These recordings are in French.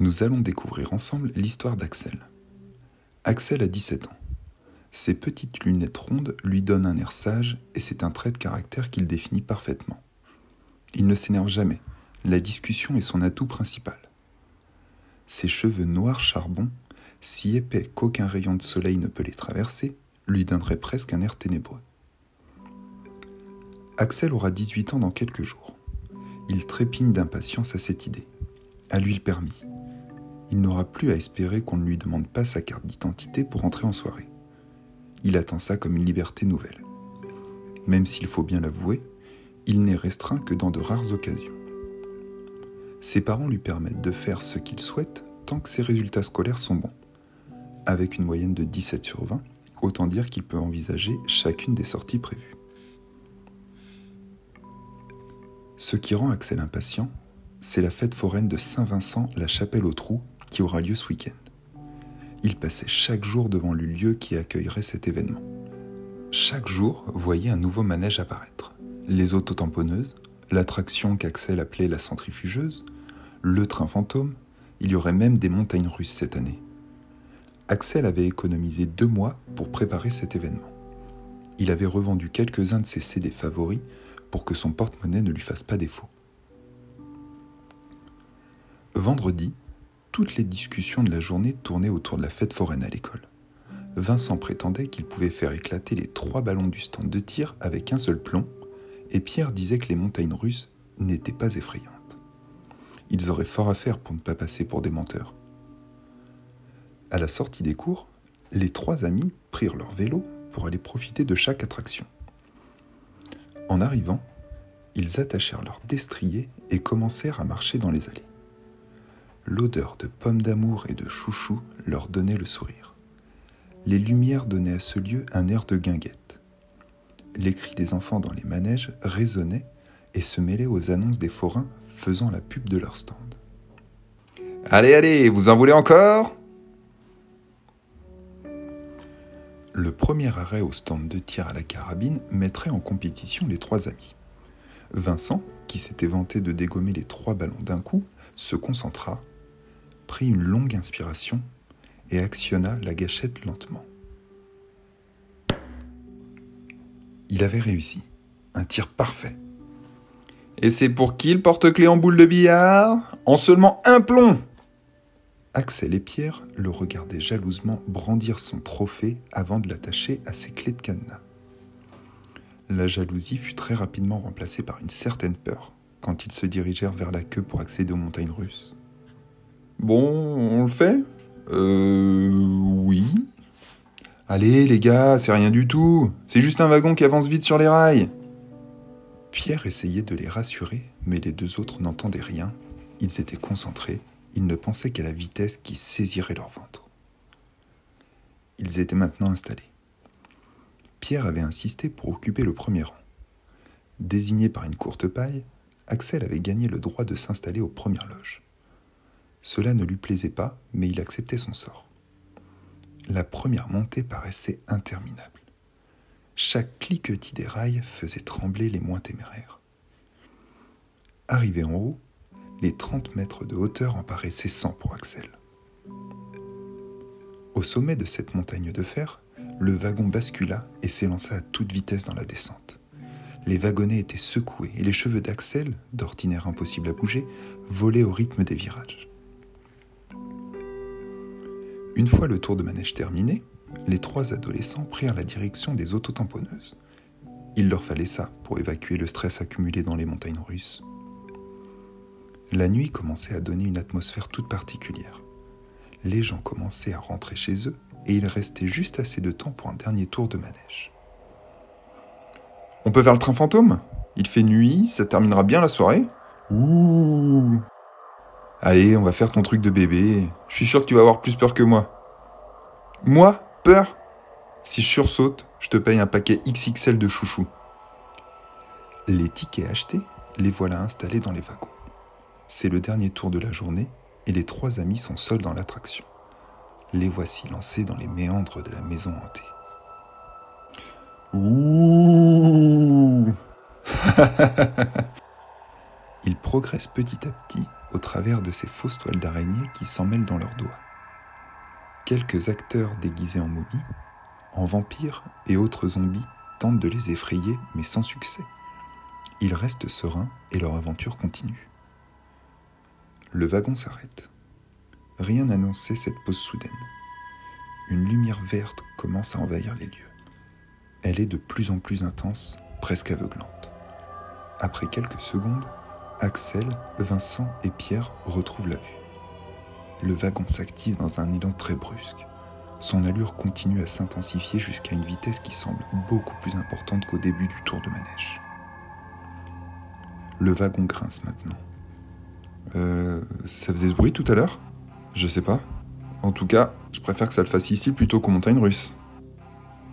Nous allons découvrir ensemble l'histoire d'Axel. Axel a 17 ans. Ses petites lunettes rondes lui donnent un air sage et c'est un trait de caractère qu'il définit parfaitement. Il ne s'énerve jamais, la discussion est son atout principal. Ses cheveux noirs charbon, si épais qu'aucun rayon de soleil ne peut les traverser, lui donneraient presque un air ténébreux. Axel aura 18 ans dans quelques jours. Il trépigne d'impatience à cette idée. À lui le permis. Il n'aura plus à espérer qu'on ne lui demande pas sa carte d'identité pour entrer en soirée. Il attend ça comme une liberté nouvelle. Même s'il faut bien l'avouer, il n'est restreint que dans de rares occasions. Ses parents lui permettent de faire ce qu'il souhaite tant que ses résultats scolaires sont bons. Avec une moyenne de 17 sur 20, autant dire qu'il peut envisager chacune des sorties prévues. Ce qui rend Axel impatient, c'est la fête foraine de Saint-Vincent, la chapelle aux trous, qui aura lieu ce week-end. Il passait chaque jour devant le lieu qui accueillerait cet événement. Chaque jour voyait un nouveau manège apparaître. Les autotamponneuses, l'attraction qu'Axel appelait la centrifugeuse, le train fantôme, il y aurait même des montagnes russes cette année. Axel avait économisé deux mois pour préparer cet événement. Il avait revendu quelques-uns de ses CD favoris pour que son porte-monnaie ne lui fasse pas défaut. Vendredi, toutes les discussions de la journée tournaient autour de la fête foraine à l'école. Vincent prétendait qu'il pouvait faire éclater les trois ballons du stand de tir avec un seul plomb, et Pierre disait que les montagnes russes n'étaient pas effrayantes. Ils auraient fort à faire pour ne pas passer pour des menteurs. À la sortie des cours, les trois amis prirent leur vélo pour aller profiter de chaque attraction. En arrivant, ils attachèrent leurs destriers et commencèrent à marcher dans les allées. L'odeur de pommes d'amour et de chouchou leur donnait le sourire. Les lumières donnaient à ce lieu un air de guinguette. Les cris des enfants dans les manèges résonnaient et se mêlaient aux annonces des forains faisant la pub de leur stand. Allez, allez, vous en voulez encore? Le premier arrêt au stand de tir à la carabine mettrait en compétition les trois amis. Vincent, qui s'était vanté de dégommer les trois ballons d'un coup, se concentra, prit une longue inspiration et actionna la gâchette lentement. Il avait réussi. Un tir parfait. Et c'est pour qui le porte-clés en boule de billard? En seulement un plomb Axel et Pierre le regardaient jalousement brandir son trophée avant de l'attacher à ses clés de cadenas. La jalousie fut très rapidement remplacée par une certaine peur quand ils se dirigèrent vers la queue pour accéder aux montagnes russes. Bon, on le fait? Euh. Oui. Allez, les gars, c'est rien du tout. C'est juste un wagon qui avance vite sur les rails. Pierre essayait de les rassurer, mais les deux autres n'entendaient rien. Ils étaient concentrés ils ne pensaient qu'à la vitesse qui saisirait leur ventre. Ils étaient maintenant installés. Pierre avait insisté pour occuper le premier rang. Désigné par une courte paille, Axel avait gagné le droit de s'installer aux premières loges. Cela ne lui plaisait pas, mais il acceptait son sort. La première montée paraissait interminable. Chaque cliquetis des rails faisait trembler les moins téméraires. Arrivé en haut, les 30 mètres de hauteur en paraissaient 100 pour Axel. Au sommet de cette montagne de fer, le wagon bascula et s'élança à toute vitesse dans la descente. Les wagonnets étaient secoués et les cheveux d'Axel, d'ordinaire impossible à bouger, volaient au rythme des virages. Une fois le tour de manège terminé, les trois adolescents prirent la direction des autotamponneuses. Il leur fallait ça pour évacuer le stress accumulé dans les montagnes russes. La nuit commençait à donner une atmosphère toute particulière. Les gens commençaient à rentrer chez eux et il restait juste assez de temps pour un dernier tour de manège. On peut faire le train fantôme? Il fait nuit, ça terminera bien la soirée? Ouh Allez, on va faire ton truc de bébé. Je suis sûr que tu vas avoir plus peur que moi. Moi Peur? Si je sursaute, je te paye un paquet XXL de chouchou. Les tickets achetés, les voilà installés dans les wagons. C'est le dernier tour de la journée et les trois amis sont seuls dans l'attraction. Les voici lancés dans les méandres de la maison hantée. Ouh Ils progressent petit à petit au travers de ces fausses toiles d'araignée qui s'emmêlent dans leurs doigts. Quelques acteurs déguisés en momies, en vampires et autres zombies tentent de les effrayer, mais sans succès. Ils restent sereins et leur aventure continue. Le wagon s'arrête. Rien n'annonçait cette pause soudaine. Une lumière verte commence à envahir les lieux. Elle est de plus en plus intense, presque aveuglante. Après quelques secondes, Axel, Vincent et Pierre retrouvent la vue. Le wagon s'active dans un élan très brusque. Son allure continue à s'intensifier jusqu'à une vitesse qui semble beaucoup plus importante qu'au début du tour de manège. Le wagon grince maintenant. Euh, ça faisait ce bruit tout à l'heure? Je sais pas. En tout cas, je préfère que ça le fasse ici plutôt qu'aux montagnes russes.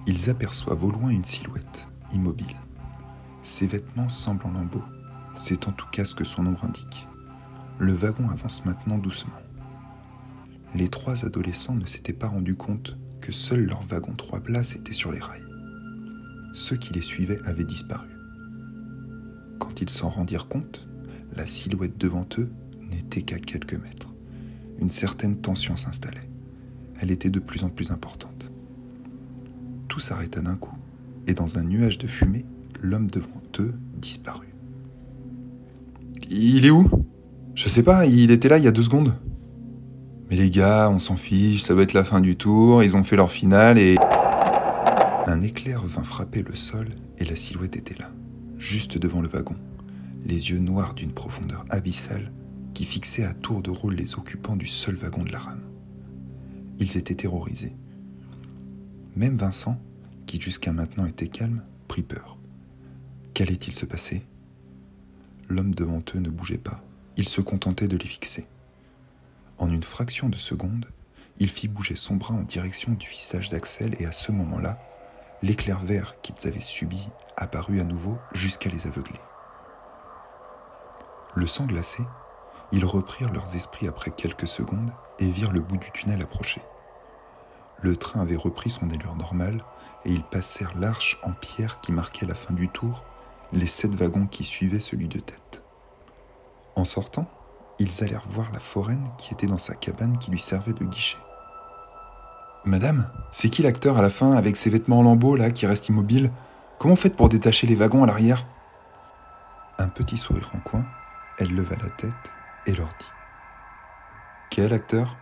Ils aperçoivent au loin une silhouette, immobile. Ses vêtements semblent en lambeaux. C'est en tout cas ce que son ombre indique. Le wagon avance maintenant doucement. Les trois adolescents ne s'étaient pas rendus compte que seul leur wagon trois places était sur les rails. Ceux qui les suivaient avaient disparu. Quand ils s'en rendirent compte, la silhouette devant eux n'était qu'à quelques mètres. Une certaine tension s'installait. Elle était de plus en plus importante. Tout s'arrêta d'un coup, et dans un nuage de fumée, l'homme devant eux disparut. Il est où? Je sais pas, il était là il y a deux secondes. Mais les gars, on s'en fiche, ça doit être la fin du tour, ils ont fait leur finale et... Un éclair vint frapper le sol et la silhouette était là, juste devant le wagon, les yeux noirs d'une profondeur abyssale qui fixait à tour de rôle les occupants du seul wagon de la rame. Ils étaient terrorisés. Même Vincent, qui jusqu'à maintenant était calme, prit peur. Qu'allait-il se passer? L'homme devant eux ne bougeait pas, il se contentait de les fixer. En une fraction de seconde, il fit bouger son bras en direction du visage d'Axel et à ce moment-là, l'éclair vert qu'ils avaient subi apparut à nouveau jusqu'à les aveugler. Le sang glacé, ils reprirent leurs esprits après quelques secondes et virent le bout du tunnel approcher. Le train avait repris son allure normale et ils passèrent l'arche en pierre qui marquait la fin du tour, les sept wagons qui suivaient celui de tête. En sortant, ils allèrent voir la foraine qui était dans sa cabane qui lui servait de guichet. Madame, c'est qui l'acteur à la fin avec ses vêtements en lambeaux là qui reste immobile? Comment faites pour détacher les wagons à l'arrière? Un petit sourire en coin, elle leva la tête et leur dit Quel acteur?